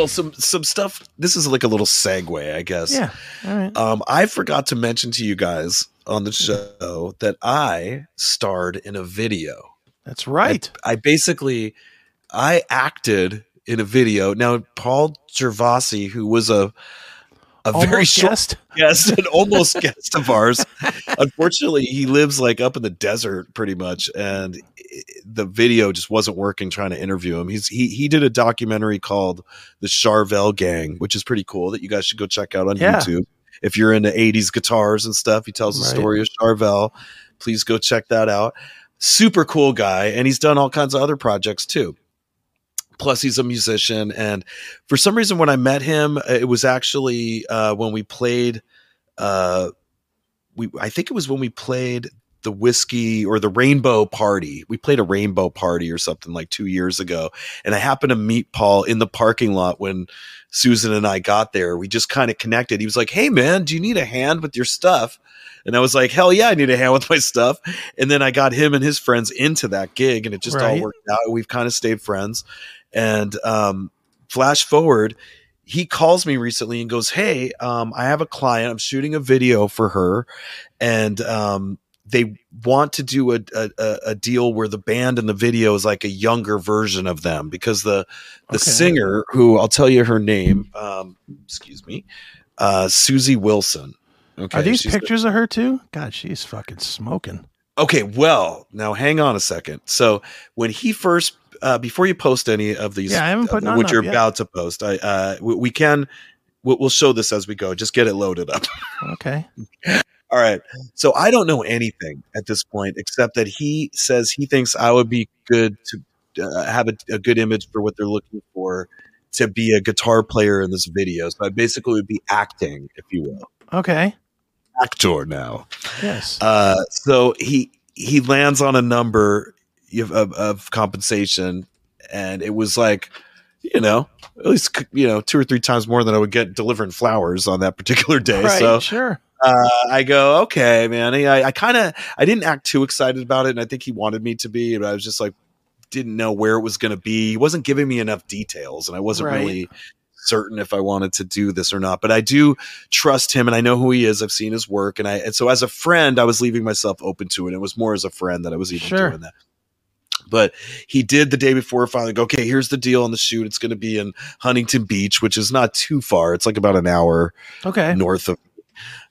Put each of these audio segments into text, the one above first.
well, some some stuff. This is like a little segue, I guess. Yeah. All right. Um, I forgot to mention to you guys on the show that I starred in a video. That's right. I, I basically I acted in a video. Now, Paul Gervasi, who was a a Almost very short guessed. guest, an almost guest of ours. Unfortunately, he lives like up in the desert pretty much, and eh, the video just wasn't working. Trying to interview him, he's he he did a documentary called "The Charvel Gang," which is pretty cool. That you guys should go check out on Yeah. YouTube if you're into '80s guitars and stuff. He tells the Right. story of Charvel. Please go check that out. Super cool guy, and he's done all kinds of other projects too plus he's a musician. And for some reason when i met him uh, it was actually uh, when we played uh, we i think it was when we played the whiskey or the rainbow party. We played a rainbow party or something like two years ago. And i happened to meet paul in the parking lot when susan and i got there. We just kind of connected. He was like hey man do you need a hand with your stuff? And I was like, hell yeah, I need a hand with my stuff. And then I got him and his friends into that gig and it just all worked out. We've kind of stayed friends. And um, flash forward, he calls me recently and goes, Hey, um, I have a client. I'm shooting a video for her. And um, they want to do a, a, a- deal where the band in the video is like a younger version of them because the the Okay. singer, who I'll tell you her name, um, excuse me, uh, Susie Wilson. Okay, Are these she's the- pictures of her too? God, she's fucking smoking. Okay, well, now hang on a second. So when he first, uh, before you post any of these, Yeah, I haven't put uh, what you're yet. about to post, I uh, we, we can, we'll, we'll show this as we go. Just get it loaded up. Okay. All right. So I don't know anything at this point except that he says he thinks I would be good to uh, have a, a good image for what they're looking for to be a guitar player in this video. So I basically would be acting, if you will, Okay. actor now. Yes. Uh, so he he lands on a number of, of, of compensation, and it was like, you know, at least you know two or three times more than I would get delivering flowers on that particular day. right. So sure. uh, I go, okay, man. I, I kind of I didn't act too excited about it, and I think he wanted me to be, but I was just like, didn't know where it was going to be. He wasn't giving me enough details, and I wasn't Right. really certain if I wanted to do this or not. But I do trust him, and I know who he is. I've seen his work, and I and so as a friend, I was leaving myself open to it. It was more as a friend that I was even Sure. doing that. But he did the day before finally go, okay, here's the deal on the shoot. It's going to be in Huntington Beach, which is not too far. It's like about an hour Okay. north of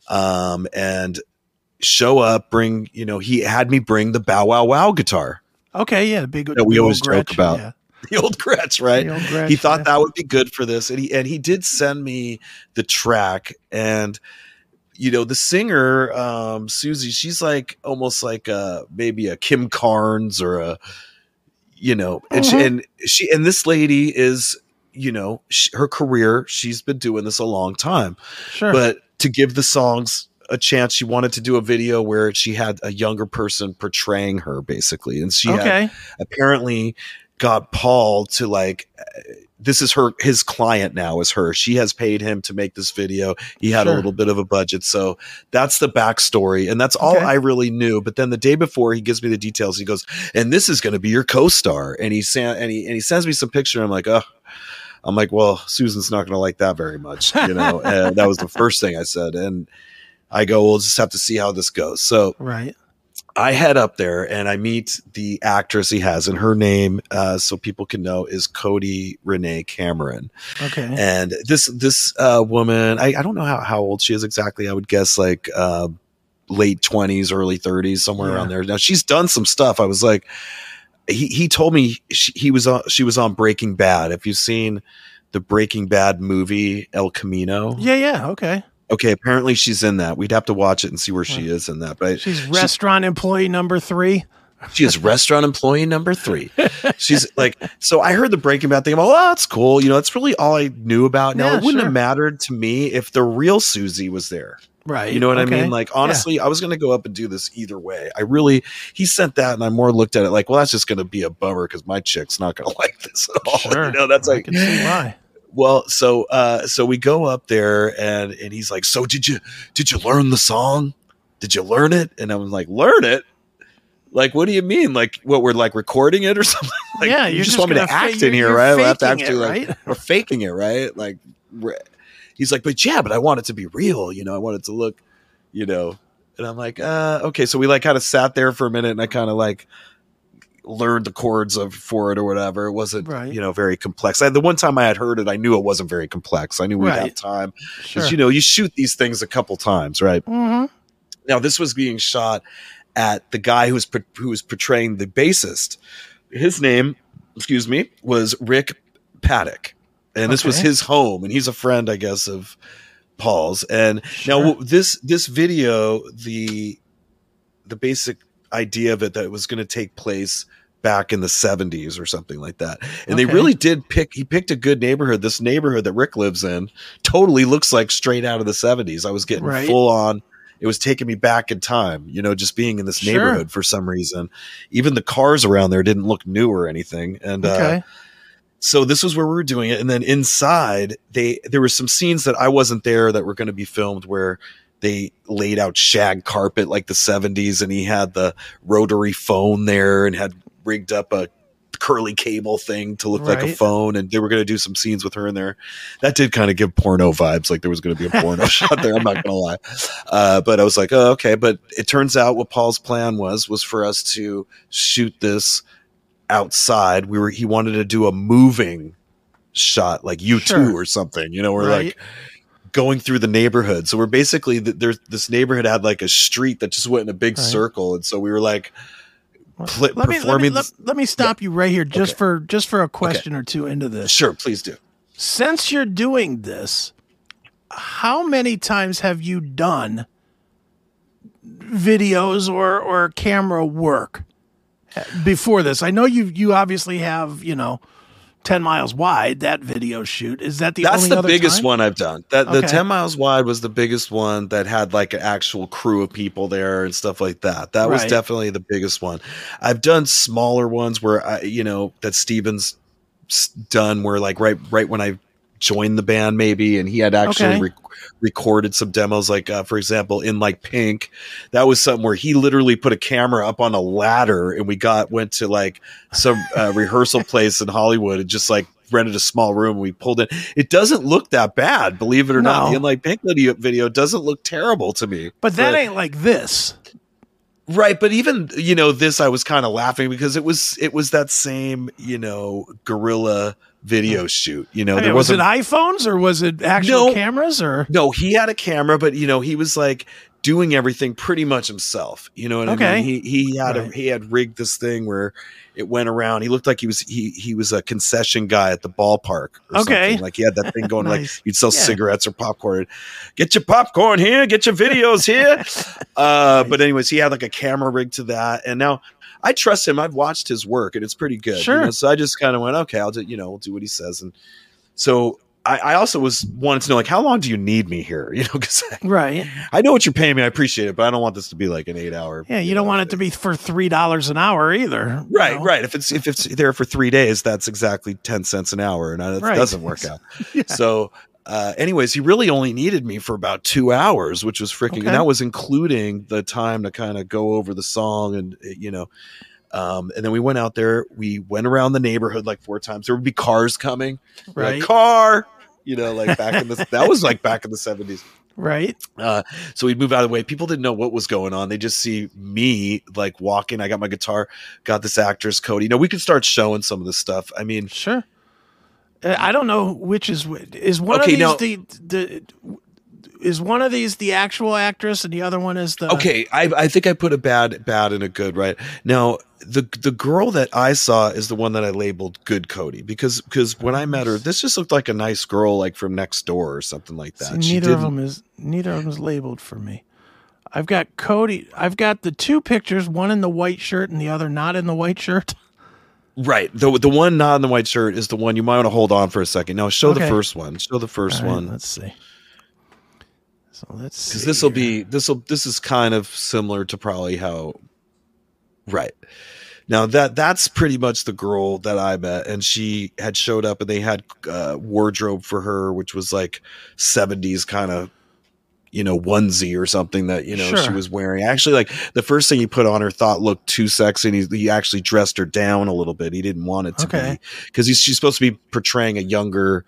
um and show up bring you know he had me bring the bow wow wow guitar Okay. Yeah. The big. That we always joke about. Yeah. the old Gretsch, right old Gretsch, he thought yeah. that would be good for this and he and he did send me the track and you know the singer um susie she's like almost like a maybe a kim carnes or a you know and she Mhm. and she and this lady is you know sh her career she's been doing this a long time Sure. but to give the songs a chance she wanted to do a video where she had a younger person portraying her basically and she had okay. apparently got paul to like this is her his client now is her. She has paid him to make this video. He had a little bit of a budget. So that's the backstory and that's all Okay. i really knew. But then the day before he gives me the details. He goes and this is going to be your co-star. And he sa- and he and he sends me some picture. I'm like oh i'm like well susan's not going to like that very much you know? And that was the first thing i said. And i go we'll just have to see how this goes. So Right. I head up there and I meet the actress he has, and her name, uh, so people can know, is Cody Renee Cameron. Okay. And this this uh, woman, I, I don't know how, how old she is exactly. I would guess like uh, late twenties, early thirties, somewhere Yeah. around there. Now she's done some stuff. I was like, he he told me she, he was on she was on Breaking Bad. If you've seen the Breaking Bad movie El Camino, yeah. Yeah. Okay. Okay, apparently she's in that. We'd have to watch it and see where she is in that. But She's restaurant employee number three. She is restaurant employee number three. She's like, so I heard the Breaking Bad thing. I'm like, oh, that's cool. You know, that's really all I knew about. Now, Yeah, it wouldn't sure. have mattered to me if the real Susie was there. Right. You know what I mean? Like, honestly, I was going to go up and do this either way. I really, he sent that, and I more looked at it like, well, that's just going to be a bummer because my chick's not going to like this at all. Sure. You know, that's I like, can see why. Well, so uh so we go up there and and he's like, "So did you did you learn the song? Did you learn it?" And I was like, "Learn it? Like, what do you mean? Like, what we're like recording it or something? Like, yeah, you you're just, want me to act in here, right? I have to actually like right? we're faking it, right? Like, he's like, but yeah, but I want it to be real. You know, I want it to look, you know. And I'm like, uh, okay. So we like kind of sat there for a minute, and I kind of like learned the chords of for it or whatever. It wasn't, Right. you know, very complex. I, the one time I had heard it, I knew it wasn't very complex. I knew we'd have Right. time Sure. you know you shoot these things a couple times, right? hmm Now this was being shot at the guy who was who was portraying the bassist. His name, excuse me, was Rick Paddock, and this was his home, and he's a friend, I guess, of Paul's. And Sure. now this this video, the the basic idea of it that it was going to take place back in the 70s or something like that. And they really did pick he picked a good neighborhood. This neighborhood that Rick lives in totally looks like straight out of the 70s. I was getting Right. full on it was taking me back in time, you know, just being in this Sure. neighborhood for some reason. Even the cars around there didn't look new or anything. And uh, so this was where we were doing it and then inside they there were some scenes that i wasn't there that were going to be filmed where they laid out shag carpet like the 70s and he had the rotary phone there and had rigged up a curly cable thing to look like a phone and they were going to do some scenes with her in there that did kind of give porno vibes like there was going to be a porno shot there i'm not going to lie uh, but i was like oh okay but it turns out what paul's plan was was for us to shoot this outside. We were he wanted to do a moving shot like U2 or something, you know, we're Right. like going through the neighborhood. So we're basically th- there's this neighborhood had like a street that just went in a big Right. circle and so we were like pl- let me let me, let, let me stop you right here just Okay. for just for a question or two into this. sure, please do. Since you're doing this, how many times have you done videos or or camera work eh, before this? I know you you obviously have, you know, 10 miles wide that video shoot. Is that the That's only the biggest time? one I've done. That the 10 miles wide was the biggest one that had like an actual crew of people there and stuff like that. That was definitely the biggest one. I've done smaller ones where I, you know, that Steven's done where like right right when I joined the band maybe and he had actually Okay. rec- recorded some demos like uh, for example in like Pink. That was something where he literally put a camera up on a ladder and we got went to like some uh, rehearsal place in Hollywood and just like rented a small room we pulled in. It doesn't look that bad believe it or not. The in like Pink video video doesn't look terrible to me. But that ain't like this. Right, but even you know this, I was kind of laughing because it was it was that same you know guerrilla video shoot. You know, I mean, there was it iPhones or was it actual No. cameras or no, he had a camera, but you know he was like doing everything pretty much himself. You know what I mean? He he had a, he had rigged this thing where it went around. He looked like he was he he was a concession guy at the ballpark. Or Okay. something. like he had that thing going. Like you'd sell Yeah. cigarettes or popcorn. Get your popcorn here. Get your videos here. uh, but anyways, he had like a camera rig to that, and now. I trust him. I've watched his work, and it's pretty good. you Sure. know? So I just kind of went, okay, I'll do, you know, I'll do what he says, and so I, I also was wanted to know, like, how long do you need me here? You know, because right? I know what you're paying me. I appreciate it, but I don't want this to be like an eight hour. Yeah, you don't want it to be for three dollars an hour either. you Right, know? right. If it's if it's there for three days, that's exactly ten cents an hour, and that Right. doesn't work out. Yeah. So, uh, anyways, he really only needed me for about two hours, which was freaking. Okay. And that was including the time to kind of go over the song and uh, you know. Um, and then we went out there. We went around the neighborhood like four times. There would be cars coming, We're like, Right. car. You know, like back in the that was like back in the seventies. Right. Uh, so we'd move out of the way. People didn't know what was going on. They just see me like walking. I got my guitar, got this actress Cody. You know, we could start showing some of this stuff. I mean, Sure. Uh, I don't know which is is one Okay, of now- these the the is one of these the actual actress and the other one is the okay, I, I think I put a bad bad and a good right now. The the girl that I saw is the one that I labeled good Cody because because when I met her, this just looked like a nice girl like from next door or something like that. She neither of them is neither of them is labeled for me. I've got Cody. I've got the two pictures, one in the white shirt and the other not in the white shirt. Right. The the one not in the white shirt is the one you might want to hold on for a second. No, show the first one. Show the first right, one. let's see. So let's because see this will be this will this is kind of similar to probably how right now that that's pretty much the girl that i met and she had showed up and they had uh, wardrobe for her which was like 70s kind of you know onesie or something that you know she was wearing. Actually, like the first thing he put on her thought looked too sexy, and he, he actually dressed her down a little bit. He didn't want it to Okay. be because she's supposed to be portraying a younger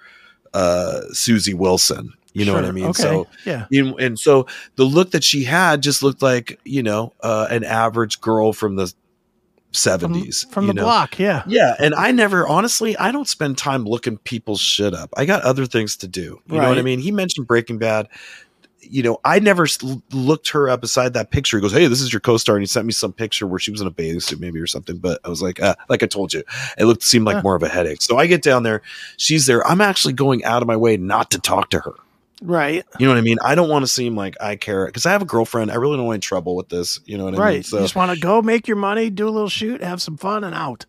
uh, Susie Wilson. You know what I mean? Okay. So yeah. you- and so the look that she had just looked like you know uh, an average girl from the seventies from you the know? block. Yeah. Yeah, and I never honestly I don't spend time looking people's shit up. I got other things to do. You know what I mean? He mentioned Breaking Bad. You know, I never looked her up beside that picture. He goes, "Hey, this is your co-star," and he sent me some picture where she was in a bathing suit, maybe or something. But I was like, uh, like I told you, it looked seemed like Huh. more of a headache. So I get down there, she's there. I'm actually going out of my way not to talk to her. Right. You know what I mean? I don't want to seem like I care because I have a girlfriend. I really don't want any trouble with this. You know what I mean? So you just want to go make your money, do a little shoot, have some fun, and out.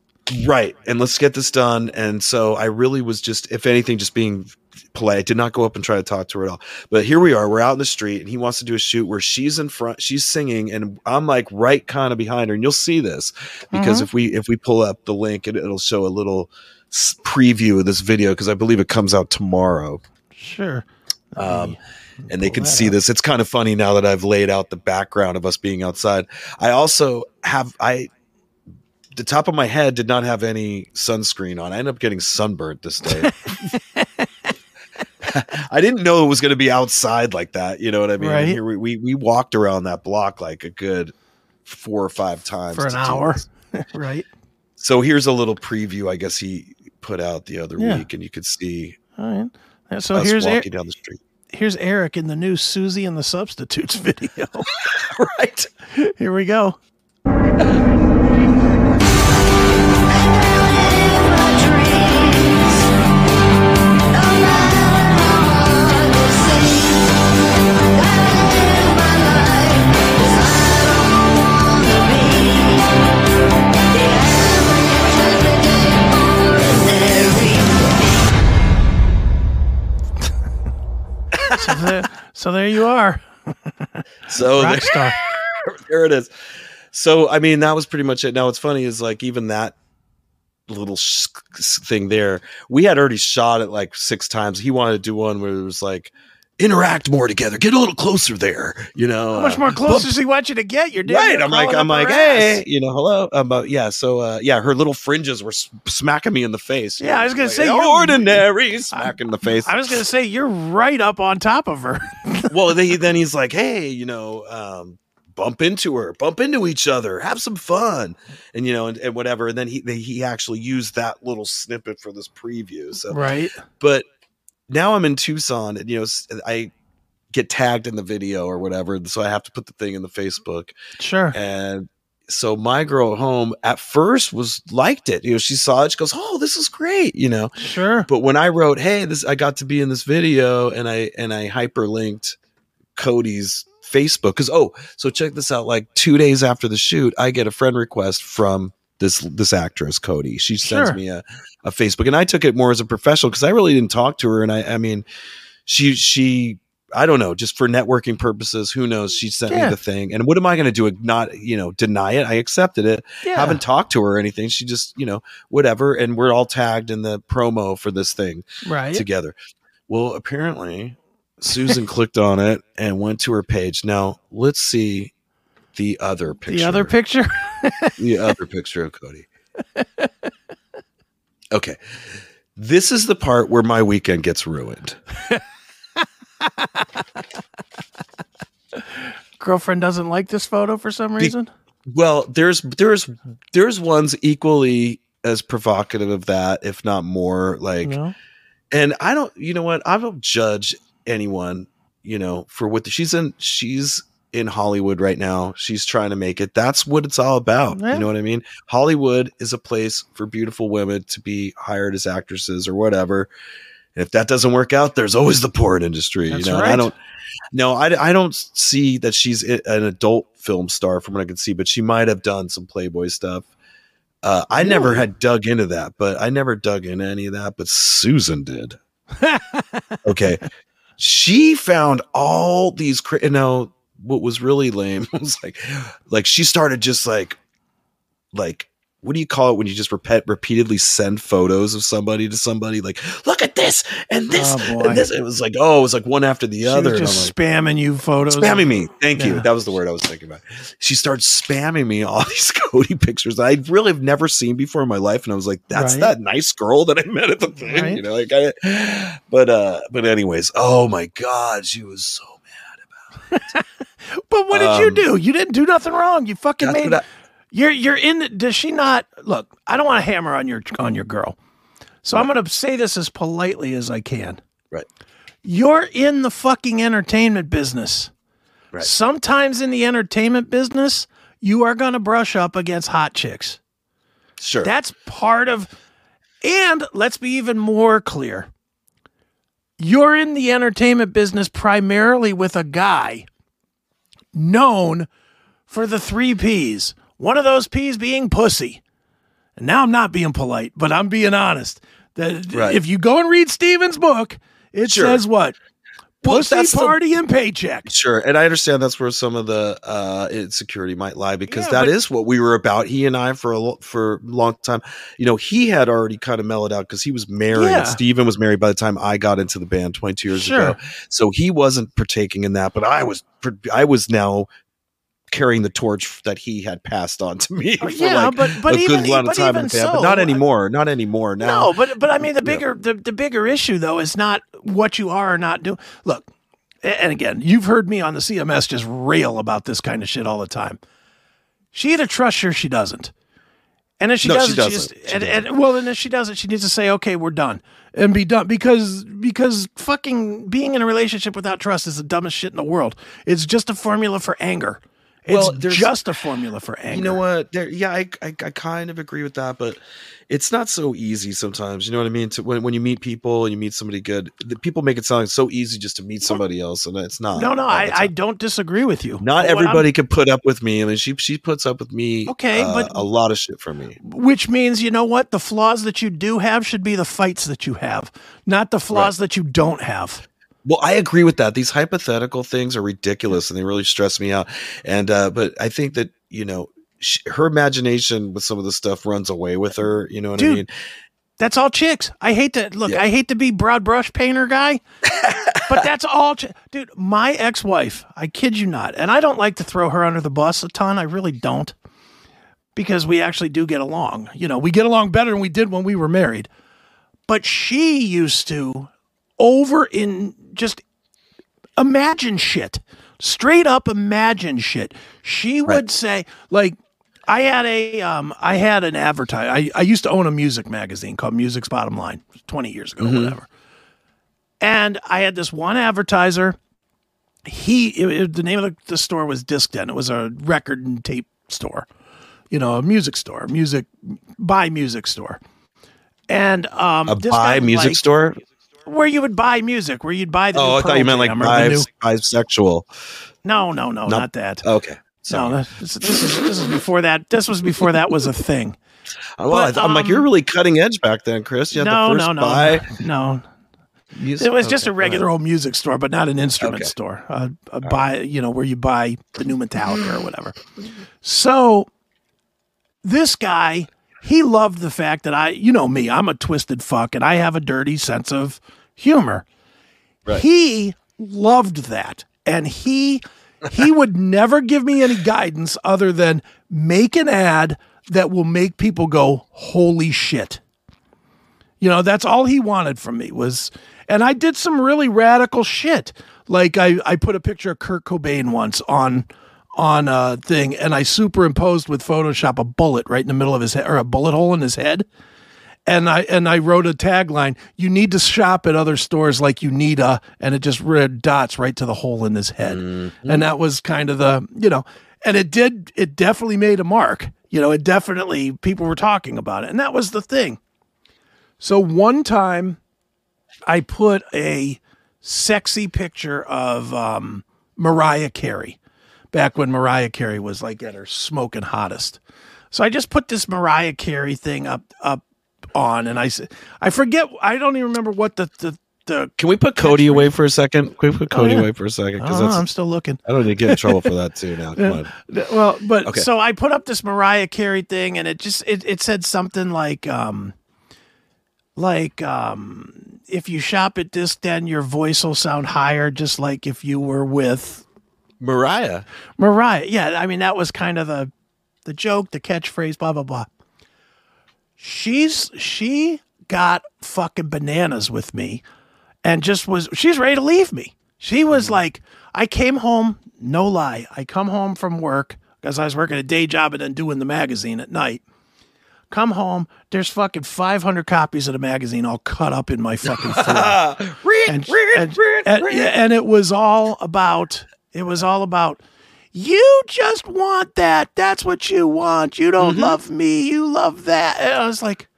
right, and let's get this done. And so I really was just, if anything, just being polite. I did not go up and try to talk to her at all. But here we are. We're out in the street, and he wants to do a shoot where she's in front, she's singing, and I'm like right kind of behind her. And you'll see this because Mhm. if we if we pull up the link, it, it'll show a little preview of this video because I believe it comes out tomorrow. Sure. Um, and they can see up. this. It's kind of funny now that I've laid out the background of us being outside. I also have I the top of my head did not have any sunscreen on. I ended up getting sunburnt this day. I didn't know it was going to be outside like that. You know what I mean? Right. Here we, we we walked around that block like a good four or five times For an hour. right. So here's a little preview. I guess he put out the other Yeah. week, and you could see All right. So here's Er- walking down the street. here's Erik in the new Susie and the Substitutes video. right. Here we go. So rock there- there it is. So I mean, that was pretty much it. Now what's funny is like even that little sh- thing there, we had already shot it like six times. He wanted to do one where it was like interact more together, get a little closer there. You know, How much uh, more close bump- does he want you to get? You're Right, near I'm like, I'm like, hey, ass. you know, hello, um, uh, yeah. So, uh, yeah, her little fringes were smacking me in the face. Yeah, I was gonna Like, say, you're- ordinary smack in the face. I was gonna say you're right up on top of her. well, then, he, then he's like, hey, you know, um, bump into her, bump into each other, have some fun, and you know, and, and whatever. And then he they, he actually used that little snippet for this preview. So, right. but now I'm in Tucson, and you know, I get tagged in the video or whatever, so I have to put the thing in the Facebook, Sure. and. So my girl at home at first was liked it. You know, she saw it. She goes, "Oh, this is great." You know, Sure. but when I wrote, "Hey, this I got to be in this video," and I and I hyperlinked Cody's Facebook because oh, so check this out. Like two days after the shoot, I get a friend request from this this actress Cody. She sends Sure. me a, a Facebook, and I took it more as a professional because I really didn't talk to her, and I I mean, she she. I don't know, just for networking purposes, who knows? She sent Yeah. me the thing. And what am I going to do? Not, you know, deny it. I accepted it Yeah. haven't talked to her or anything. She just, you know, whatever. And we're all tagged in the promo for this thing right. together. Well, apparently Susan clicked on it and went to her page. Now let's see the other picture. The other picture. the other picture of Cody. Okay. This is the part where my weekend gets ruined. Girlfriend doesn't like this photo for some reason. Well, there's there's there's ones equally as provocative of that, if not more. Like no? and I don't, you know what? I don't judge anyone, you know, for what the, she's in. She's in Hollywood right now. She's trying to make it. That's what it's all about. Yeah. You know what I mean? Hollywood is a place for beautiful women to be hired as actresses or whatever. And if that doesn't work out, there's always the porn industry. That's you know, and I don't. No, I, I don't see that she's an adult film star from what I can see, but she might have done some Playboy stuff. Uh, I never had dug into that, but I never dug into any of that. But Susan did. okay, she found all these. You know what was really lame was like, like she started just like, like what do you call it when you just repeat repeatedly send photos of somebody to somebody? Like look at this and this Oh, and this. It was like oh it was like one after the She other just I'm spamming you photos. spamming me. Thank you. That was the word I was thinking about. She starts spamming me all these Cody pictures that I really have never seen before in my life and I was like that's Right. that nice girl that I met at the thing Right. you know like I but uh but anyways oh my god she was so But what did you Um, do? You didn't do nothing wrong. You fucking made. I, You're you're in. Does she not look? I don't want to hammer on your on your girl, so I'm going to say this as politely as I can. Right. You're in the fucking entertainment business. Right. Sometimes in the entertainment business, you are going to brush up against hot chicks. sure That's part of. And let's be even more clear. You're in the entertainment business primarily with a guy known for the three P's. One of those P's being pussy. And now I'm not being polite, but I'm being honest. That Right. if you go and read Steven's book, it Sure. says what? Well, Pussy the- party and paycheck. Sure, and I understand that's where some of the uh, insecurity might lie because Yeah, that is what we were about. He and I for a lo- for a long time. You know, he had already kind of mellowed out because he was married. Yeah. Steven was married by the time I got into the band twenty two years Sure. ago, so he wasn't partaking in that. But I was, I was now carrying the torch that he had passed on to me. Oh, yeah, like but but a even but even in the band, so, but not uh, anymore. Not anymore. Now, No, but but I mean the Yeah. bigger the, the bigger issue though is not what you are or not doing. Look, and again, you've heard me on the CMS just rail about this kind of shit all the time. She either trusts you or she doesn't. And if she No, doesn't, she, doesn't. just She and, and well, and if she doesn't, she needs to say, "Okay, we're done," and be done because because fucking being in a relationship without trust is the dumbest shit in the world. It's just a formula for anger. It's Well, just a formula for anger. You know what? There, yeah, I, I, I kind of agree with that, but it's not so easy sometimes. You know what I mean? To when, when you meet people and you meet somebody good, the people make it sound so easy just to meet somebody else, and it's not. No, no, I, I don't disagree with you. Not everybody can put up with me. I mean, she she puts up with me. Okay, uh, but- a lot of shit from me. which means you know what the flaws that you do have should be the fights that you have not the flaws that you don't have Well, I agree with that. These hypothetical things are ridiculous and they really stress me out. And uh, but I think that you know sh her imagination with some of the stuff runs away with her. You know what Dude, I mean? that's all chicks i hate to look Yeah. i hate to be broad brush painter guy but that's all chi- dude my ex-wife i kid you not and i don't like to throw her under the bus a ton i really don't because we actually do get along you know we get along better than we did when we were married but she used to over in just imagine shit. Straight up imagine shit. She would Right. say like i had a um i had an advertise I, I used to own a music magazine called music's bottom line 20 years ago whatever. And i had this one advertiser. He it, it- the name of the, the store was disc den. It was a record and tape store you know a music store music buy music store. And um A buy music liked- store. Where you would buy music, where you'd buy the. Oh, new I thought you meant like Jam or bis- bisexual. No, no, no, Not- not that. Okay. no, Sorry. that- this, this is this is before that. This was before that was a thing. well, but, I, am like, um, you're really cutting edge back then, Chris. You had no, the first no, no, buy no. music. It was just Okay, a regular old music store, but not an instrument Okay. store. Uh, a buy, you know, where you buy the new Metallica or whatever. So this guy, he loved the fact that I, you know me, I'm a twisted fuck, and I have a dirty sense of humor. Right. He loved that, and he he would never give me any guidance other than make an ad that will make people go, "Holy shit." You know, that's all he wanted from me was, and I did some really radical shit. Like I, I put a picture of Kurt Cobain once on, on a thing, and I superimposed with Photoshop a bullet right in the middle of his head, or a bullet hole in his head. And I and I wrote a tagline: "You need to shop at other stores like you need a," and it just read dots right to the hole in his head. And that was kind of the, you know, and it did, it definitely made a mark. You know, it definitely people were talking about it, and that was the thing. So one time I put a sexy picture of um, Mariah Carey back when Mariah Carey was like at her smoking hottest. So I just put this Mariah Carey thing up up on and I said, I forget I don't even remember what the, the the Can we put Cody away for a second? Can we put Oh, Cody yeah. away for a second? Because that's I'm still looking. I don't need to get in trouble for that too now. Come on. Well, but Okay. so I put up this Mariah Carey thing, and it just it, it said something like um like um if you shop at Disc Den, your voice will sound higher, just like if you were with Mariah. Mariah. Yeah, I mean that was kind of the the joke, the catchphrase, blah blah blah. She's she got fucking bananas with me and just was she's ready to leave me. She was like I came home, no lie. I come home from work because I was working a day job and then doing the magazine at night. Come home, there's fucking 500 copies of the magazine all cut up in my fucking floor and, and, and, and it was all about it was all about you just want that. That's what you want. You don't mm-hmm. love me. You love that. And i was like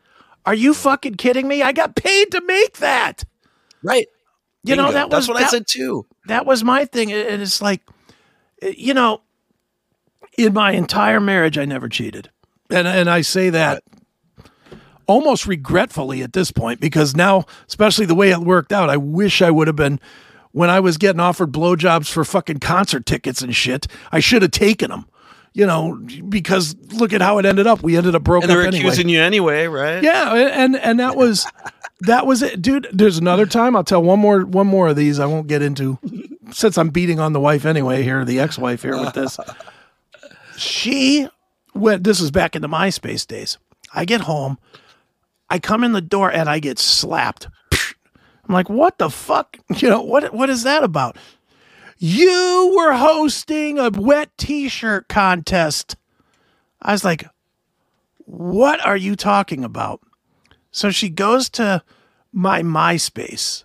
are you fucking kidding me? I got paid to make that. Right. you know that was what that, I said too. that was my thing and it's like eh, you know in my entire marriage i never cheated. And and i say that almost regretfully at this point because now especially the way it worked out i wish i would have been when i was getting offered blowjobs for fucking concert tickets and shit i should have taken them you know because look at how it ended up we ended up broke And up they're anyway accusing you anyway, right? yeah, and and that was that was it, dude. There's another time. I'll tell one more one more of these. I won't get into since I'm beating on the wife anyway. Here, the ex-wife here with this. She went. This is back in the MySpace days. I get home, I come in the door, and I get slapped. I'm like, what the fuck? You know what? What is that about? You were hosting a wet T-shirt contest. I was like, what are you talking about? So she goes to my MySpace,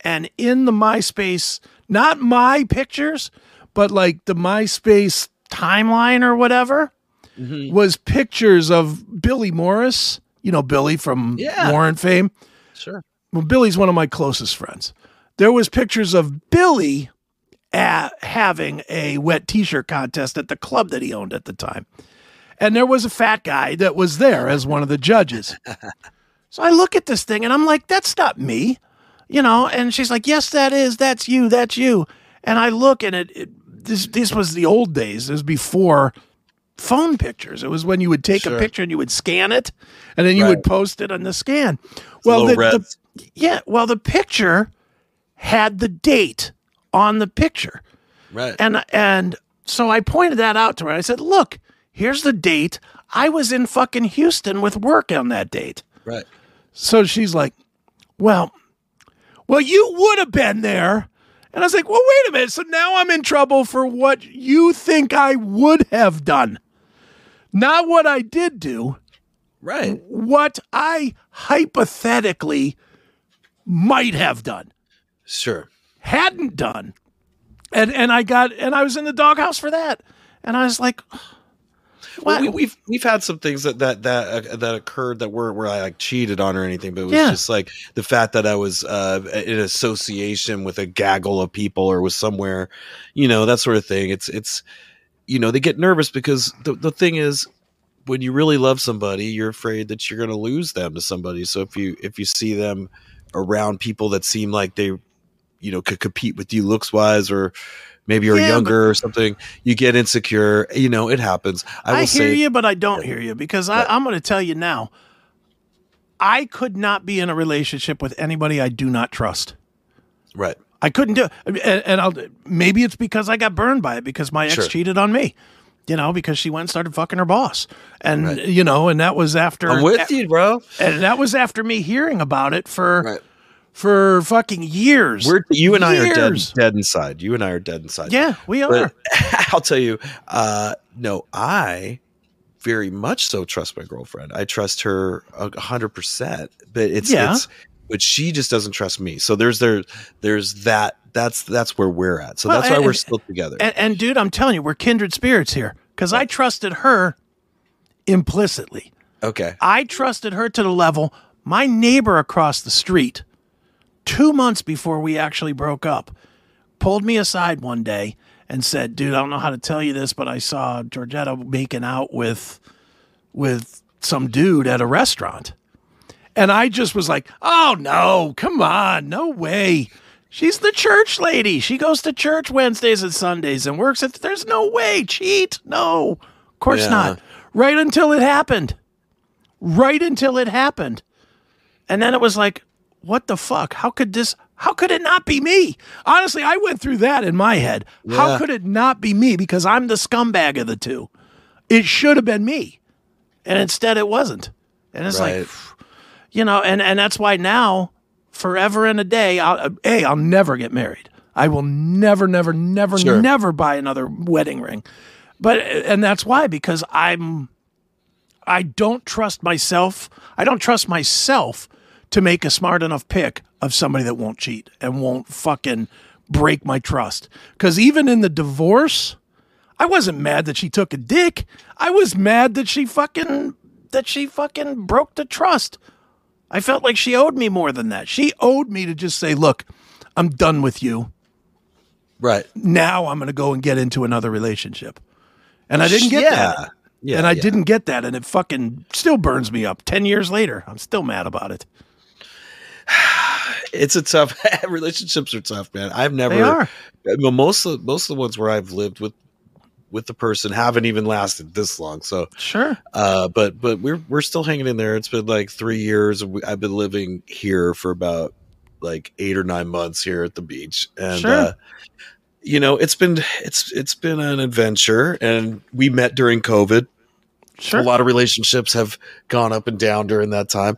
and in the MySpace, not my pictures, but like the MySpace timeline or whatever, mm-hmm. was pictures of Billy Morris. You know Billy from Yeah. Warrant fame. Sure. Well, Billy's one of my closest friends. There was pictures of Billy at having a wet T-shirt contest at the club that he owned at the time, and there was a fat guy that was there as one of the judges. so I look at this thing and I'm like, "That's not me," you know. And she's like, "Yes, that is. That's you. That's you." And I look and it, it this this was the old days. It was before phone pictures. It was when you would take a picture and you would scan it, and then you Right. would post it on the scan. Well, the, the, yeah, well, the picture had the date on the picture. Right. And and so I pointed that out to her. I said, "Look, here's the date. I was in fucking Houston with work on that date." right. So she's like, "Well, well, you would have been there." And I was like, "Well, wait a minute. So now I'm in trouble for what you think I would have done. Not what I did do, Right. what I hypothetically might have done." Sure. hadn't done. And and I got and I was in the doghouse for that. And I was like, Well, we, we've we've had some things that that that uh, that occurred that weren't where I like cheated on or anything, but it was Yeah. just like the fact that I was uh, in association with a gaggle of people or was somewhere, you know, that sort of thing. It's it's you know they get nervous because the the thing is when you really love somebody, you're afraid that you're going to lose them to somebody. So if you if you see them around people that seem like they you know could compete with you looks wise or maybe you're Yeah, younger or something you get insecure you know it happens i I, hear say you, but I don't hear you because I, I'm going to tell you now. I could not be in a relationship with anybody I do not trust. right I couldn't do it, and, and I'll maybe it's because I got burned by it because my ex Sure. cheated on me. You know, because she went and started fucking her boss, and Right. you know, and that was after i'm with you bro and that was after me hearing about it for right for fucking years. we're you and i are dead dead inside you and i are dead inside yeah, we are. but i'll tell you uh no i very much so trust my girlfriend i trust her a hundred percent but it's Yeah. it's but she just doesn't trust me. So there's there there's that that's that's where we're at. So Well, that's why and- we're still together. And, and dude, I'm telling you, we're kindred spirits here because I trusted her implicitly. okay. I trusted her to the level my neighbor across the street, two months before we actually broke up, pulled me aside one day and said, "Dude, I don't know how to tell you this, but I saw Georgetta making out with with some dude at a restaurant." And I just was like, oh no, come on, no way. She's the church lady. She goes to church Wednesdays and Sundays and works at. There's no way. Cheat. No. Of course Yeah. not. Right until it happened. Right until it happened. And then it was like, what the fuck? How could this, how could it not be me? Honestly, I went through that in my head. How could it not be me? Because I'm the scumbag of the two. It should have been me. And instead it wasn't. And it's like, Right. You know, and, and that's why now, forever and a day, I'll, A, I'll never get married. I will never, never, never, Sure. never buy another wedding ring. But, and that's why, because I'm, I don't trust myself. I don't trust myself to make a smart enough pick of somebody that won't cheat and won't fucking break my trust. Because even in the divorce, I wasn't mad that she took a dick. I was mad that she fucking that she fucking broke the trust. I felt like she owed me more than that. She owed me to just say, "Look, I'm done with you. Right. Now I'm going to go and get into another relationship." And I didn't get yeah. that. Yeah. and I yeah. didn't get that and it fucking still burns me up 10 years later. I'm still mad about it. It's a tough relationships are tough, man. I've never They are. most of most of the ones where I've lived with with the person haven't even lasted this long. So Sure. uh but but we're we're still hanging in there. It's been like 3 years. I've been living here for about like 8 or 9 months here at the beach. And Sure. uh you know, it's been it's it's been an adventure and we met during COVID. Sure. A lot of relationships have gone up and down during that time.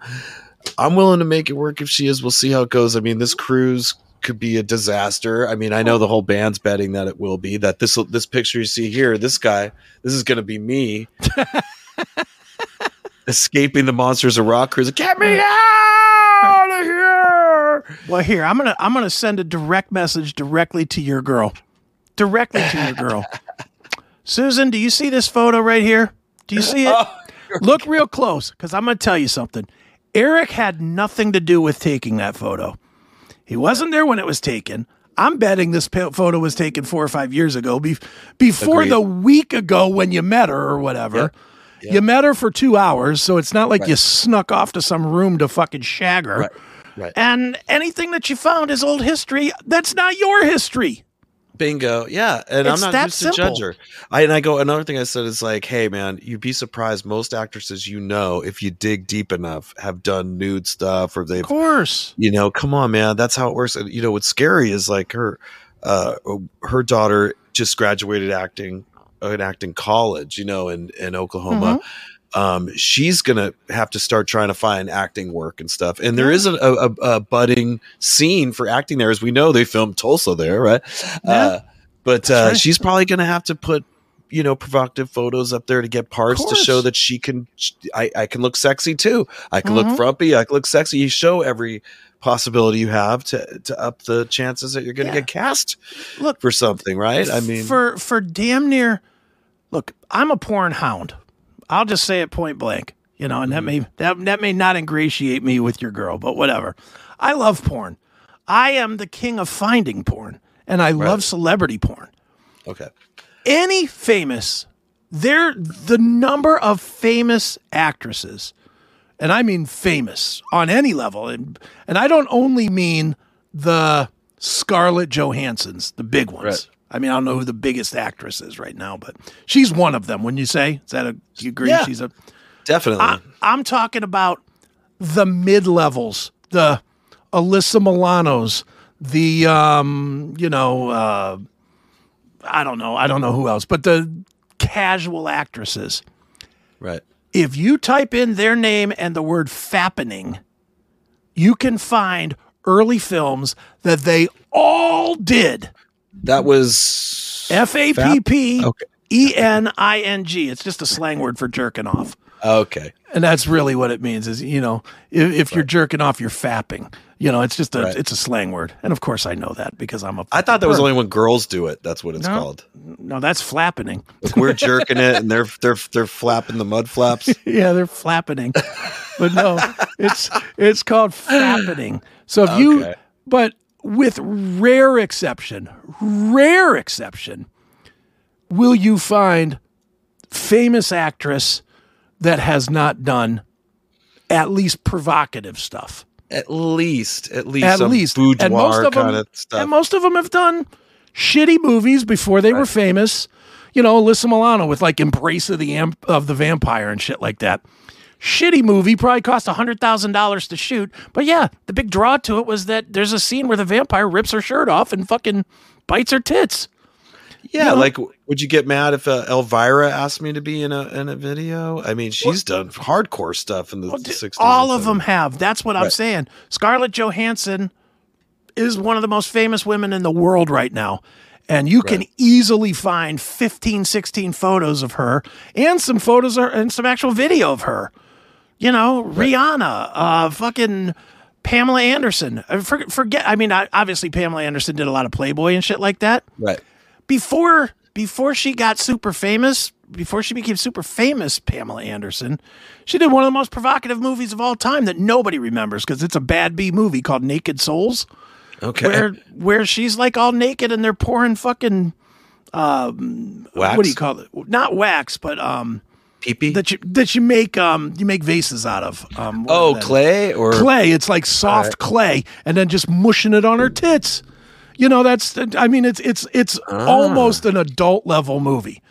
I'm willing to make it work if she is. We'll see how it goes. I mean, this cruise could be a disaster. I mean, I know the whole band's betting that it will be. That this this picture you see here, this guy, this is going to be me escaping the monsters of rock cruise. Get me out of here! Well, here, I'm going to I'm to send a direct message directly to your girl. Directly to your girl. Susan, do you see this photo right here? Do you see it? Oh, Look real close cuz I'm going to tell you something. Erik had nothing to do with taking that photo. He wasn't there when it was taken. I'm betting this photo was taken 4 or 5 years ago be- before Agreed. the week ago when you met her or whatever. Yep. You met her for 2 hours, so it's not like Right. you snuck off to some room to fucking shag her. Right. Right. And anything that you found is old history. That's not your history. Bingo. Yeah. And It's I'm not used to simple. judge her. I, and I go, another thing I said is like, hey, man, you'd be surprised. Most actresses you know, if you dig deep enough, have done nude stuff or they've Of course. you know come on man that's how it works and you know what's scary is like her uh her daughter just graduated acting in acting college you know in in oklahoma um she's gonna have to start trying to find acting work and stuff. And there is a, a, a budding scene for acting there. As we know they filmed tulsa there right? Uh but uh right. she's probably gonna have to put you know provocative photos up there to get parts to show that she can I, I can look sexy too. I can Mhm. look frumpy. I can look sexy. You show every possibility you have to to up the chances that you're going to Yeah. get cast Look, for something right? I mean for for damn near look, I'm a porn hound. I'll just say it point blank. You know, and that mm-hmm. may that that may not ingratiate me with your girl, but whatever. I love porn. I am the king of finding porn, and I love celebrity porn. okay any famous there the number of famous actresses and i mean famous on any level and and i don't only mean the scarlett johanssons the big ones Right. I mean i don't know who the biggest actress is right now but she's one of them when you say is that a do you agree Yeah. she's a definitely I, i'm talking about the mid levels the alyssa milanos the um you know uh I don't know. I don't know who else, but the casual actresses. right If you type in their name and the word fappening, you can find early films that they all did. That was F A P P okay E N I N G. It's just a slang word for jerking off. okay And that's really what it means is, you know, if, if you're jerking off, you're fapping. You know, it's just a Right. it's a slang word. And of course I know that because I'm a i thought that was only when girls do it that's what it's No. called No, that's flappening. like we're jerking it and they're they're they're flapping the mud flaps yeah, they're flappening. but no, it's it's called fappening. So if you but with rare exception, rare exception, will you find famous actress that has not done at least provocative stuff. At least, at least, At least. boudoir And most of them- kind of stuff. And most of them have done shitty movies before they were famous. You know, Alyssa Milano with like Embrace of the Amp- of the Vampire and shit like that. Shitty movie, probably cost hundred thousand dollars to shoot. But yeah, the big draw to it was that there's a scene where the vampire rips her shirt off and fucking bites her tits. yeah, you know? like, would you get mad if uh, Elvira asked me to be in a in a video? I mean, she's done hardcore stuff in the Well, d- sixties. All of them have. That's what I'm saying. Scarlett Johansson is one of the most famous women in the world right now. And you can easily find 15, 16 photos of her and some photos or, and some actual video of her. You know, Rihanna, uh, fucking Pamela Anderson. Uh, for- Forget, I mean, I, obviously Pamela Anderson did a lot of Playboy and shit like that right. before before she got super famous, before she became super famous, Pamela Anderson, she did one of the most provocative movies of all time that nobody remembers because it's a bad B movie called Naked Souls, Okay. where where she's like all naked and they're pouring fucking Wax? what do you call it? Not wax, but um Pee-pee? that you that you make um you make vases out of. Um oh, clay or clay. It's like soft Alright. clay, and then just mushing it on her tits. You know, that's. I mean, it's it's it's Ah. almost an adult level movie.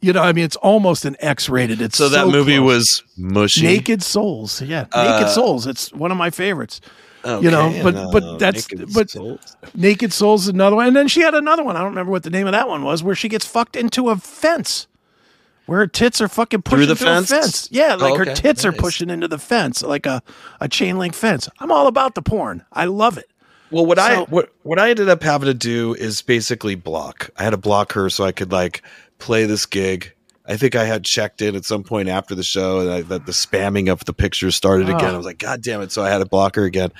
You know, I mean, it's almost an X rated. It's So that movie close. was mushy. Naked Souls. Yeah, Naked Souls. It's one of my favorites. Okay, you know, but- and, but uh, that's- Naked but- Souls. Naked Souls is another one, and then she had another one. I don't remember what the name of that one was, where she gets fucked into a fence. Where her tits are fucking Through pushing the through fence? fence. Yeah, like Oh, her okay. tits are pushing into the fence, like a, a chain link fence. I'm all about the porn. I love it. Well, what I what what I ended up having to do is basically block. I had to block her so I could like play this gig. I think I had checked in at some point after the show, and I, that the spamming of the pictures started ah. again. Oh. I was like, God damn it! So I had to block her again.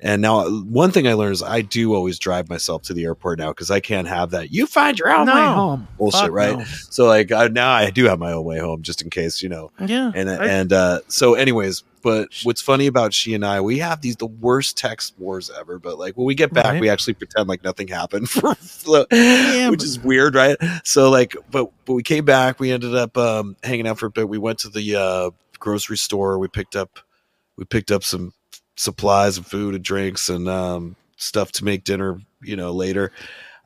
And now, one thing I learned is I do always drive myself to the airport now because I can't have that. You find your own way home bullshit, Fuck right? no. So like I, now I do have my own way home just in case, you know Yeah. and I- and uh so anyways but what's funny about she and i we have these the worst text wars ever but like when we get back Right. we actually pretend like nothing happened for Yeah, which is weird right so like but but we came back we ended up um hanging out for a bit we went to the uh grocery store we picked up we picked up some supplies and food and drinks and um stuff to make dinner you know later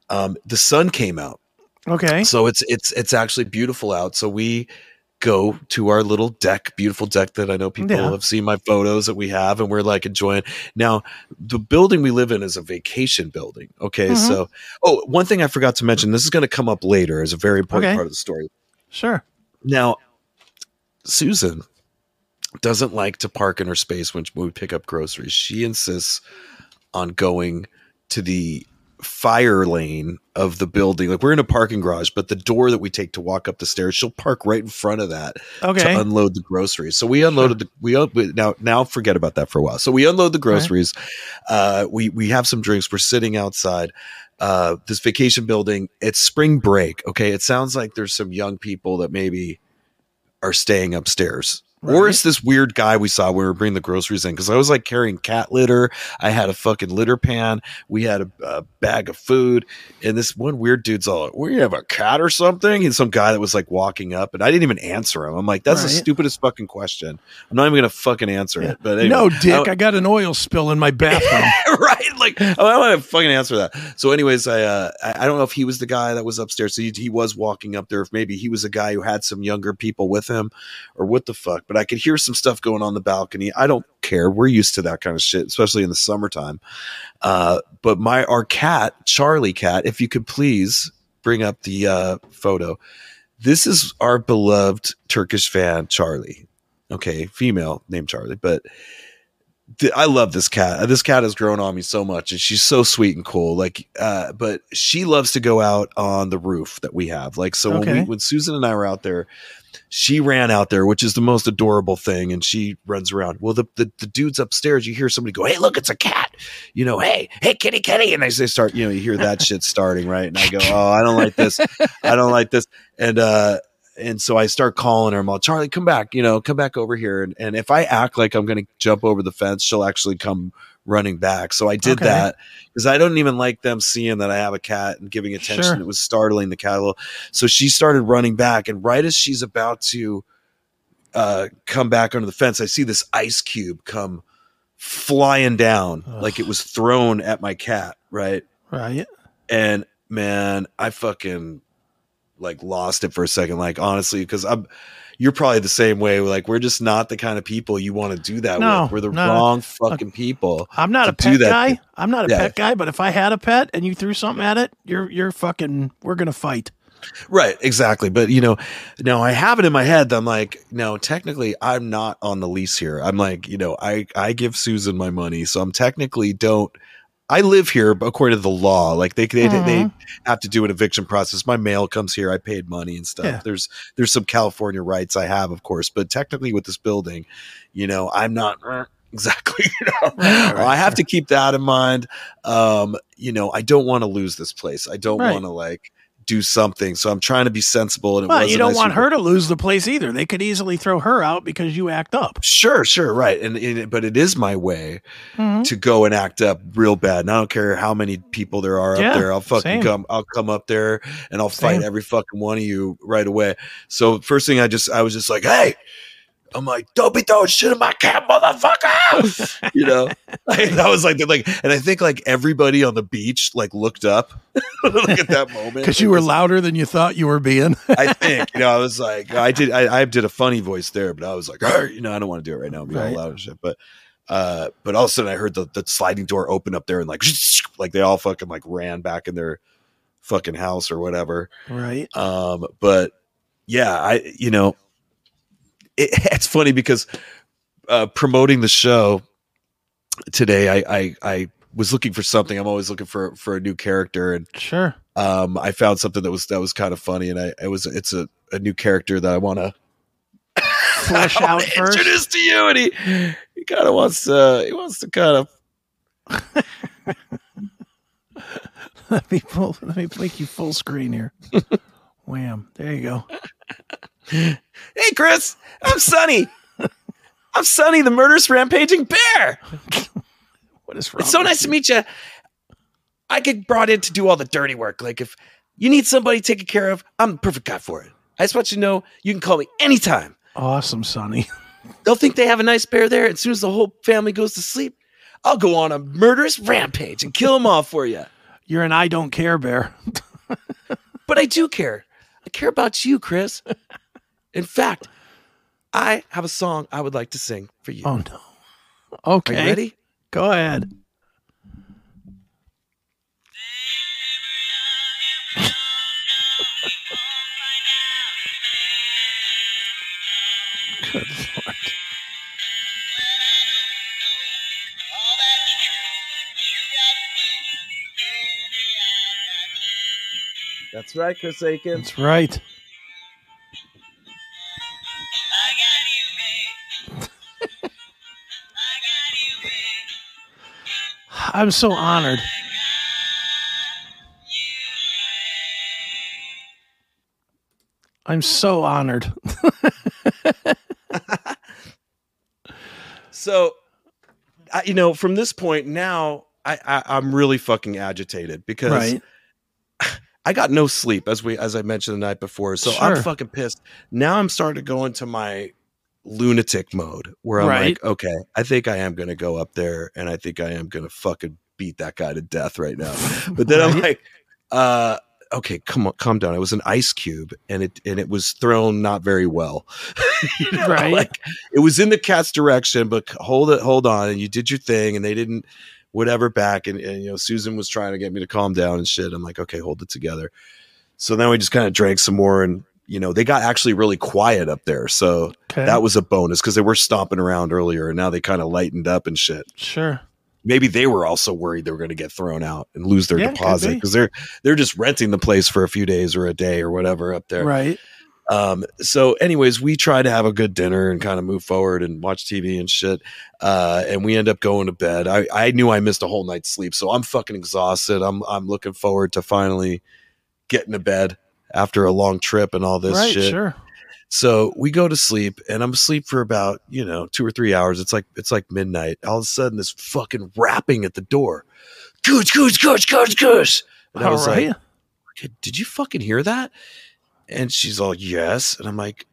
um the sun came out okay. so it's it's it's actually beautiful out. So we go to our little deck, beautiful deck that I know people Yeah. have seen my photos that we have, and we're like enjoying. Now, the building we live in is a vacation building. Okay, Mhm. so oh, one thing I forgot to mention. This is going to come up later as a very important Okay. part of the story. Sure. Now, Susan doesn't like to park in her space when we pick up groceries. She insists on going to the fire lane of the building. Like we're in a parking garage, but the door that we take to walk up the stairs, she'll park right in front of that Okay. to unload the groceries. So we unloaded the we now now forget about that for a while. So we unload the groceries. Uh, we we have some drinks. We're sitting outside. Uh, this vacation building. It's spring break. Okay, it sounds like there's some young people that maybe are staying upstairs. Or Right. it's this weird guy we saw when we were bringing the groceries in because I was like carrying cat litter. I had a fucking litter pan. We had a, a bag of food, and this one weird dude's all, "We have a cat or something." And some guy that was like walking up, and I didn't even answer him. I'm like, "That's the stupidest fucking question." I'm not even gonna fucking answer it. But anyway, no, Dick, I- I got an oil spill in my bathroom. right? Like, I don't want to fucking answer that. So, anyways, I, uh, I I don't know if he was the guy that was upstairs. So he, he was walking up there. If maybe he was a guy who had some younger people with him, or what the fuck. But I could hear some stuff going on the balcony. I don't care. We're used to that kind of shit, especially in the summertime. Uh, but my our cat, Charlie Cat, if you could please bring up the uh, photo. This is our beloved Turkish Van, Charlie. Okay, female named Charlie, but I love this cat. This cat has grown on me so much, and she's so sweet and cool. Like, uh, but she loves to go out on the roof that we have. Like, so when, we, when Susan and I were out there, she ran out there, which is the most adorable thing, and she runs around. Well, the, the the dudes upstairs, you hear somebody go, "Hey, look, it's a cat!" You know, "Hey, hey, kitty, kitty," and they, start, you know, you hear that shit starting, right? And I go, "Oh, I don't like this. I don't like this," and uh, and so I start calling her. I'm Charlie, come back, you know, come back over here. And, and if I act like I'm going to jump over the fence, she'll actually come running back. So I did Okay. that because I don't even like them seeing that I have a cat and giving attention. Sure. It was startling the cat a little. So she started running back. And right as she's about to uh, come back under the fence, I see this ice cube come flying down Ugh. like it was thrown at my cat, right? Right. And man, I fucking like lost it for a second. Like honestly, because I'm you're probably the same way. Like we're just not the kind of people you want to do that No, with. We're the no. wrong fucking people. I'm not a pet guy. thing. I'm not a Yeah. pet guy, but if I had a pet and you threw something at it, you're you're fucking we're gonna fight. Right, exactly. But you know, now I have it in my head that I'm like, no, technically I'm not on the lease here. I'm like, you know, I I give Susan my money, so I'm technically don't I live here according to the law. Like they they, they Mhm. have to do an eviction process. My mail comes here. I paid money and stuff. Yeah. There's there's some California rights I have, of course, but technically with this building, you know, I'm not uh, exactly. You know, Right, right, I have to keep that in mind. Um, you know, I don't want to lose this place. I don't want to like do something. So I'm trying to be sensible. And it Well, you don't nice want her to lose the place either. They could easily throw her out because you act up. Sure, sure, right. And, and but it is my way Mhm. to go and act up real bad. And I don't care how many people there are Yeah, up there. I'll fucking same. come. I'll come up there and I'll fight every fucking one of you right away. So first thing I just I was just like, hey. I'm like, don't be throwing shit in my cat, motherfucker. you know, like, that was like, like, and I think like everybody on the beach like looked up, like at that moment, Because you were louder than you thought you were being. I think you know I was like I did I, I did a funny voice there, but I was like, "Arr," you know, I don't want to do it right now, be Right. all loud and shit. But uh, but all of a sudden I heard the, the sliding door open up there and like like they all fucking like ran back in their fucking house or whatever. right. Um, but yeah, I you know it, it's funny because uh, promoting the show today, I, I I was looking for something. I'm always looking for for a new character and Sure. um, I found something that was that was kind of funny, and I it was it's a, a new character that I want to Flesh out first. introduce to you, and he he kind of wants to he wants to kind of Let me pull, let me make you full screen here. Wham. There you go. Hey Chris, I'm Sonny, I'm Sonny, the murderous rampaging bear. What is wrong? It's so nice to meet you. I get brought in to do all the dirty work. Like if you need somebody taken care of, I'm the perfect guy for it. I just want you to know you can call me anytime. Awesome, Sonny. They'll think they have a nice bear there. As soon as the whole family goes to sleep, I'll go on a murderous rampage and kill them all for you. You're an I don't care bear. But I do care. I care about you, Chris. In fact, I have a song I would like to sing for you. Oh no. Are Okay. you ready? Go ahead. Good lord. That's right, Chris Akin. That's right. I'm so honored. I'm so honored. So, I, you know, from this point now, I, I I'm really fucking agitated because Right. I got no sleep as we as I mentioned the night before. So Sure. I'm fucking pissed. Now I'm starting to go into my lunatic mode where I'm Right. like, okay, I think I am gonna go up there and I think I am gonna fucking beat that guy to death right now. But then I'm like, uh, okay, come on, calm down. It was an ice cube and it and it was thrown not very well. You know, Right. Like it was in the cat's direction, but hold it, hold on, and you did your thing, and they didn't whatever back, and, and you know Susan was trying to get me to calm down and shit. I'm like, okay, hold it together. So then we just kind of drank some more, and you know they got actually really quiet up there, so Okay. that was a bonus because they were stomping around earlier, and now they kind of lightened up and shit. sure. Maybe they were also worried they were going to get thrown out and lose their Yeah, deposit be. because they're they're just renting the place for a few days or a day or whatever up there. Right. Um, so anyways, we try to have a good dinner and kind of move forward and watch TV and shit. Uh, and we end up going to bed. I, I knew I missed a whole night's sleep, so I'm fucking exhausted. I'm I'm looking forward to finally getting to bed after a long trip and all this right. shit. Sure. So we go to sleep, and I'm asleep for about you know two or three hours. It's like it's like midnight. All of a sudden, this fucking rapping at the door, gooch, gooch, gooch, gooch, gooch. And I was right. like, did you fucking hear that? And she's all, yes. And I'm like,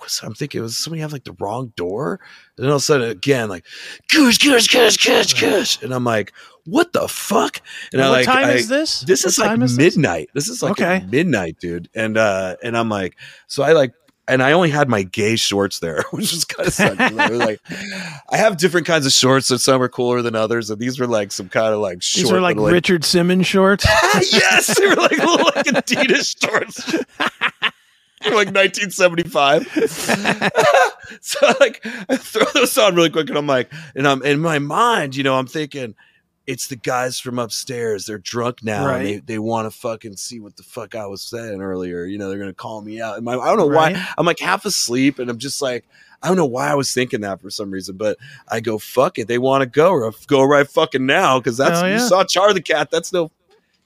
what's I'm thinking was somebody have like the wrong door, and then all of a sudden again like goosh goosh goosh goosh goosh, and I'm like, what the fuck? And I what like time I, is this? this What is like is midnight. This? is like Okay. midnight, dude. And uh and I'm like, so I like and I only had my gay shorts there, which was kind of. Like I have different kinds of shorts, and some are cooler than others, and these were like some kind of like short These are like little, Richard Simmons shorts. yes, they were like little like Adidas shorts. Like 1975. so like I throw those on really quick, and I'm like, and I'm in my mind, you know, I'm thinking it's the guys from upstairs. They're drunk now. Right. And they they want to fucking see what the fuck I was saying earlier. You know, they're gonna call me out. And my, I don't know Right. why. I'm like half asleep, and I'm just like. I don't know why I was thinking that for some reason, but I go, fuck it. They want to go, or go right fucking now. Cause that's, Oh, you saw Char the cat. That's no,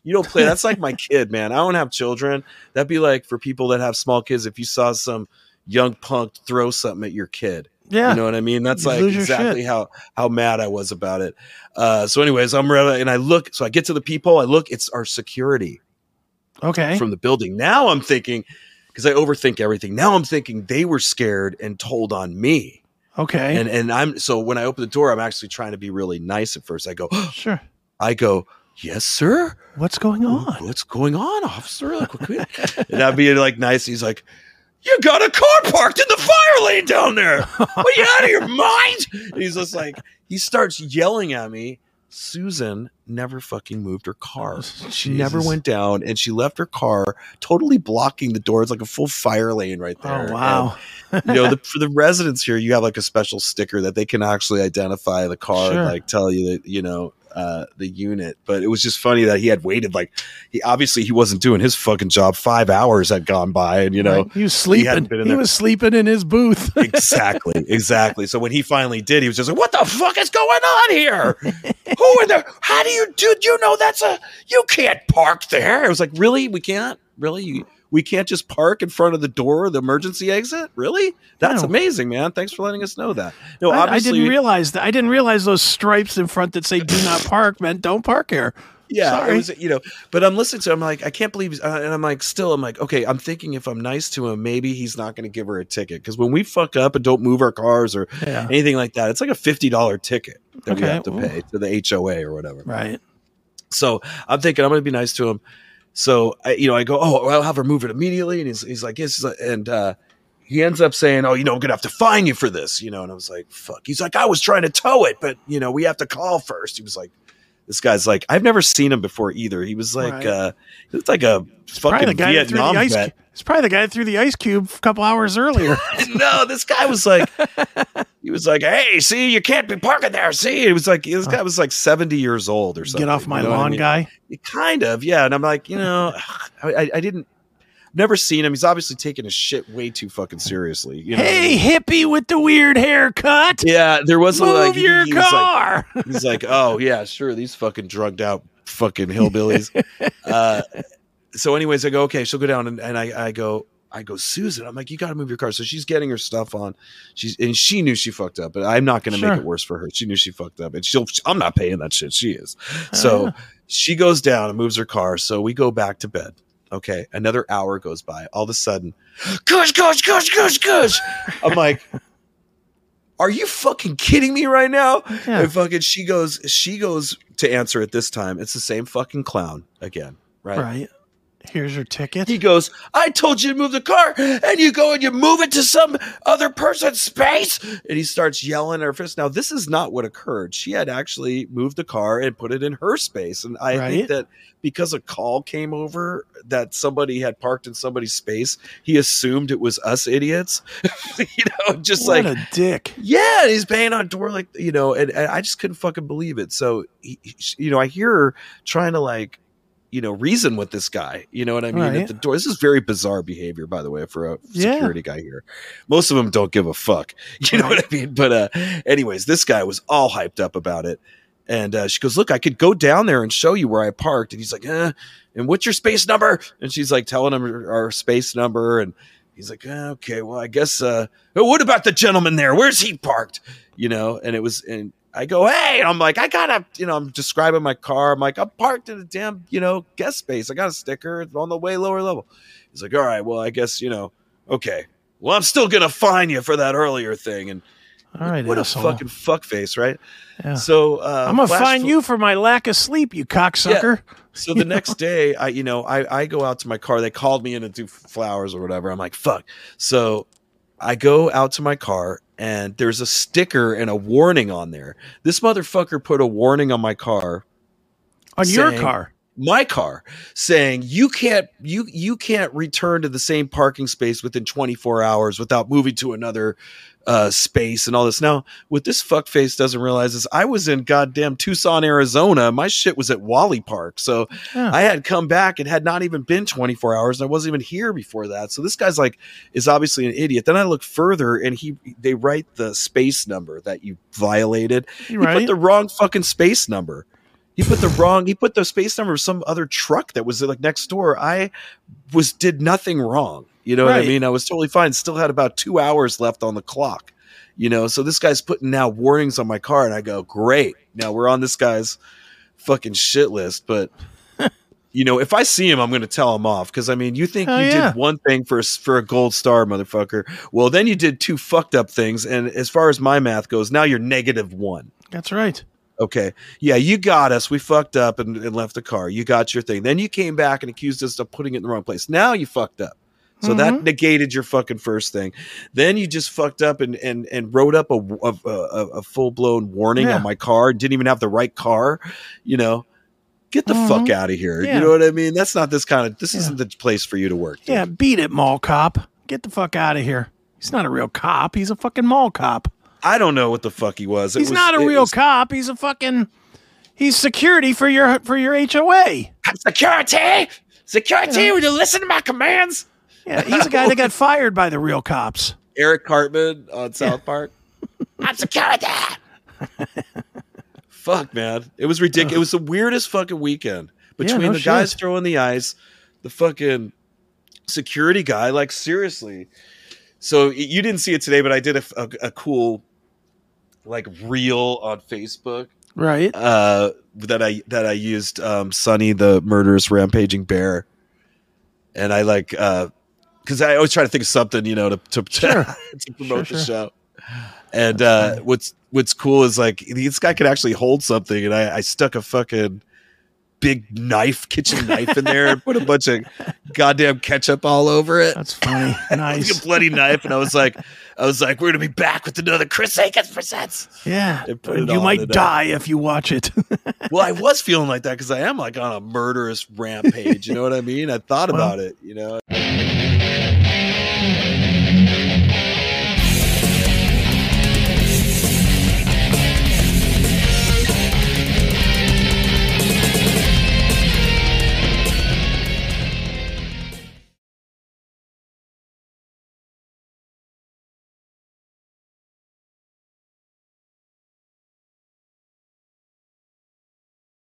you don't play. That's like my kid, man. I don't have children. That'd be like for people that have small kids. If you saw some young punk throw something at your kid, Yeah. you know what I mean? That's You like exactly shit. how how mad I was about it. Uh, so, anyways, I'm ready, and I look. So I get to the peephole. I look. It's our security okay. from the building. Now I'm thinking because I overthink everything. Now I'm thinking they were scared and told on me. okay. And and I'm so when I open the door, I'm actually trying to be really nice at first. I go, sure. I go, yes, sir. What's going on? What's going on, officer? Like, what can we-" and I'd be like nice. He's like, you got a car parked in the fire lane down there. What are you out of your mind? And he's just like, he starts yelling at me. Susan never fucking moved her car. She never went down and she left her car totally blocking the door. It's like a full fire lane right oh, there. Oh wow. And, you know, the, for the residents here, you have like a special sticker that they can actually identify the car Sure. and like tell you that, you know, uh, the unit. But it was just funny that he had waited like he obviously he wasn't doing his fucking job. Five hours had gone by, and you know Right. he was sleeping. in He, was sleeping in his booth. exactly, exactly. So when he finally did, he was just like, "What the fuck is going on here? Who in there? How do you do? You know that's a you can't park there." I was like, "Really? We can't? Really? You, we can't just park in front of the door, of the emergency exit? Really? That's No. amazing, man. Thanks for letting us know that." No, I, I didn't realize that. I didn't realize those stripes in front that say "Do not park" meant don't park here. Yeah, Sorry. it was you know, but I'm listening to. Him, I'm like, I can't believe, uh, and I'm like, still, I'm like, okay, I'm thinking if I'm nice to him, maybe he's not going to give her a ticket because when we fuck up and don't move our cars or Yeah. anything like that, it's like a fifty dollar ticket that we have to ooh. pay to the HOA or whatever. Right. So I'm thinking I'm going to be nice to him. So I, you know, I go, oh, I'll have her move it immediately, and he's he's like, yes, and uh, he ends up saying, oh, you know, I'm gonna have to fine you for this, you know, and I was like, fuck. He's like, I was trying to tow it, but you know, we have to call first. He was like. This guy's like I've never seen him before either. He was like Right. uh he was like a Probably fucking the guy Vietnam the ice. vet. cu- It's probably the guy that threw the ice cube a couple hours earlier. no, this guy was like, he was like, "Hey, see, you can't be parking there." See, it was like this guy was like seventy years old or something. Get off my you know what I lawn, mean? guy. Kind of, yeah. And I'm like, you know, I, I, I didn't, never seen him. He's obviously taking his shit way too fucking seriously. You know Hey, hippie with the weird haircut. yeah, there was a Move like, he- your he was like, car. he's like, oh yeah, sure, these fucking drugged out fucking hillbillies. uh, so, anyways, I go, okay, she'll go down, and, and I, I go, I go, Susan. I'm like, you got to move your car. So she's getting her stuff on. She's and she knew she fucked up, but I'm not going to Sure. make it worse for her. She knew she fucked up, and she'll. I'm not paying that shit. She is. So yeah. she goes down and moves her car. So we go back to bed. Okay, another hour goes by. All of a sudden, gush, gush, gush, gush, gush. I'm like, are you fucking kidding me right now? Yeah. And fucking she goes, she goes to answer it this time. It's the same fucking clown again, right? Right. Here's your ticket. He goes, I told you to move the car, and you go and you move it to some other person's space. And he starts yelling at her face. Now, this is not what occurred. She had actually moved the car and put it in her space. And I Right. think that because a call came over that somebody had parked in somebody's space, he assumed it was us idiots. you know, just what like a dick. yeah, and he's banging on door like you know, and, and I just couldn't fucking believe it. So, he- you know, I hear her trying to like, you know, reason with this guy. You know what I mean? Right. At the door. This is very bizarre behavior, by the way, for a Yeah. security guy here. Most of them don't give a fuck. You know what I mean? But uh, anyways, this guy was all hyped up about it. And uh, she goes, "Look, I could go down there and show you where I parked." And he's like, "Uh, and what's your space number?" And she's like telling him her- our space number, and he's like, "Uh, "Okay, well, I guess. Uh, oh, what about the gentleman there? Where's he parked?" You know, and it was, and I go, "Hey," and I'm like, "I gotta," you know, I'm describing my car. I'm like, "I'm parked in a damn, you know, guest space. I got a sticker on the way lower level." He's like, "All right, well, I guess you know, okay." well, I'm still gonna fine you for that earlier thing. And All right, what asshole. a fucking fuckface, right? Yeah. So uh, I'm gonna fine fo- you for my lack of sleep, you cocksucker. So the next day, I you know I I go out to my car. They called me in to do flowers or whatever. I'm like fuck. So I go out to my car and there's a sticker and a warning on there. This motherfucker put a warning on my car, On your car. My car, saying you can't you you can't return to the same parking space within 24 hours without moving to another uh space and all this. Now, what this fuckface doesn't realize is I was in goddamn Tucson, Arizona. My shit was at Wally Park. So Yeah. I had come back. It had not even been 24 hours. And I wasn't even here before that. So this guy's like is obviously an idiot. Then I look further and he they write the space number that you violated. You right? put the wrong fucking space number. He put the wrong. He put the space number of some other truck that was like next door. I was did nothing wrong. You know what I mean? I was totally fine. Still had about two hours left on the clock. You know, so this guy's putting now warnings on my car, and I go, great. Now we're on this guy's fucking shit list. But you know, if I see him, I'm going to tell him off because I mean, you think Hell you yeah. did one thing for a for a gold star, motherfucker. Well, then you did two fucked up things, and as far as my math goes, now you're negative one. That's right. Okay. Yeah, you got us. We fucked up and, and left the car. You got your thing. Then you came back and accused us of putting it in the wrong place. Now you fucked up. So that Mhm. negated your fucking first thing. Then you just fucked up and and and wrote up a a, a, a full blown warning Yeah. on my car. Didn't even have the right car. You know, get the fuck Mhm. out of here. Yeah. You know what I mean? That's not this kind of. This Yeah. isn't the place for you to work. dude. Yeah, beat it, mall cop. Get the fuck out of here. He's not a real cop. He's a fucking mall cop. I don't know what the fuck he was. It He's was- not a it real was- cop. He's a fucking. He's security for your for your HOA. security. Security. Yeah. Will you listen to my commands? Yeah, he's a guy that got fired by the real cops. Eric Cartman on South Park. I'm security. Fuck, man. It was ridiculous. It was the weirdest fucking weekend between no the guys throwing the ice, the fucking security guy. Like, seriously. So you didn't see it today, but I did a, a, a cool, like, reel on Facebook Right. uh, that I that I used um, Sonny the murderous rampaging bear, and I like uh because I always try to think of something you know to to, Sure. to promote Sure, the sure. show. And uh, what's what's cool is like this guy could actually hold something, and I, I stuck a fucking big knife, kitchen knife in there, and put a bunch of goddamn ketchup all over it. That's funny. Like Nice. a bloody knife, and I was like, I was like, we're gonna be back with another Chris Akins presents. Yeah. You might die if you watch it. Well, I was feeling like that because I am like on a murderous rampage. You know what I mean? I thought Well- about it. You know,